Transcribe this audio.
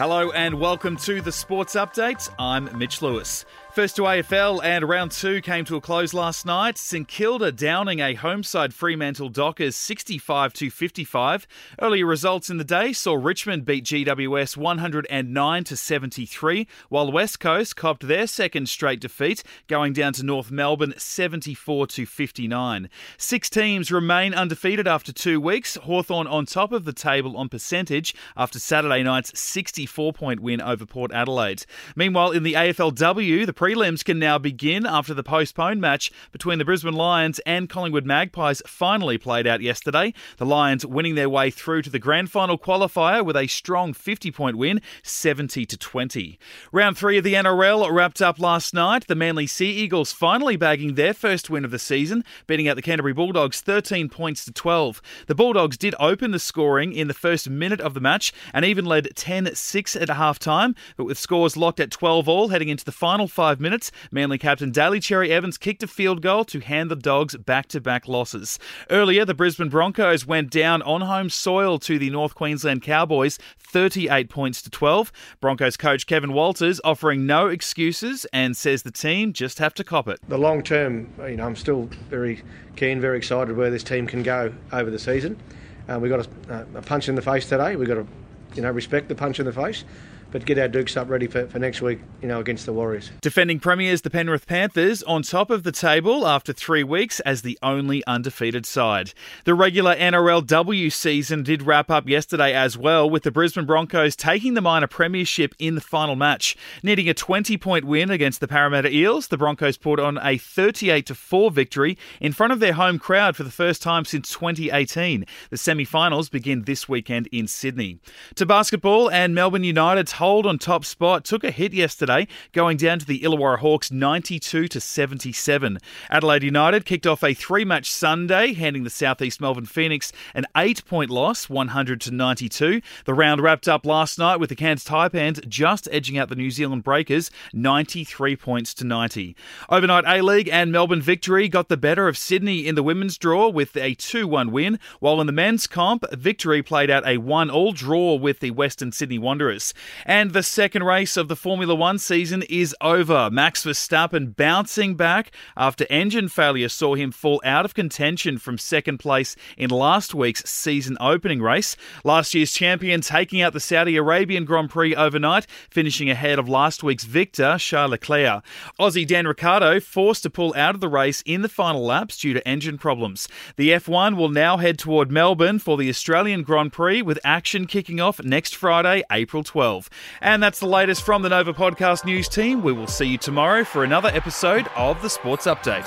Hello and welcome to the Sports Update. I'm Mitch Lewis. First to AFL and round two came to a close last night. St Kilda downing a homeside Fremantle Dockers 65 to 55. Earlier results in the day saw Richmond beat GWS 109 to 73, while West Coast copped their second straight defeat, going down to North Melbourne 74 to 59. Six teams remain undefeated after two weeks. Hawthorn on top of the table on percentage after Saturday night's 64 point win over Port Adelaide. Meanwhile, in the AFLW, the prelims can now begin after the postponed match between the Brisbane Lions and Collingwood Magpies finally played out yesterday. The Lions winning their way through to the grand final qualifier with a strong 50 point win, 70 to 20. Round three of the NRL wrapped up last night. The Manly Sea Eagles finally bagging their first win of the season, beating out the Canterbury Bulldogs 13 points to 12. The Bulldogs did open the scoring in the first minute of the match and even led 10 6 at half time, but with scores locked at 12 all heading into the final five minutes, Manly captain Daly Cherry Evans kicked a field goal to hand the Dogs back to back losses. Earlier, the Brisbane Broncos went down on home soil to the North Queensland Cowboys 38 points to 12. Broncos coach Kevin Walters offering no excuses and says the team just have to cop it. The long term, you know, I'm still very keen, very excited where this team can go over the season. Uh, we got a, a punch in the face today. We got to, you know, respect the punch in the face but get our Dukes up ready for, for next week, you know, against the Warriors. Defending premiers, the Penrith Panthers, on top of the table after three weeks as the only undefeated side. The regular NRLW season did wrap up yesterday as well, with the Brisbane Broncos taking the minor premiership in the final match. Needing a 20 point win against the Parramatta Eels, the Broncos put on a 38 4 victory in front of their home crowd for the first time since 2018. The semi finals begin this weekend in Sydney. To basketball, and Melbourne United's hold on top spot took a hit yesterday, going down to the Illawarra Hawks 92 to 77. Adelaide United kicked off a three-match Sunday, handing the Southeast Melbourne Phoenix an eight-point loss, 100 to 92. The round wrapped up last night with the Cairns Taipans just edging out the New Zealand Breakers, 93 points to 90. Overnight A-League and Melbourne Victory got the better of Sydney in the women's draw with a 2-1 win, while in the men's comp, Victory played out a 1-all draw with the Western Sydney Wanderers. And the second race of the Formula One season is over. Max Verstappen bouncing back after engine failure saw him fall out of contention from second place in last week's season opening race. Last year's champion taking out the Saudi Arabian Grand Prix overnight, finishing ahead of last week's victor, Charles Leclerc. Aussie Dan Ricciardo forced to pull out of the race in the final laps due to engine problems. The F1 will now head toward Melbourne for the Australian Grand Prix with action kicking next Friday, April 12. And that's the latest from the Nova Podcast News team. We will see you tomorrow for another episode of the Sports Update.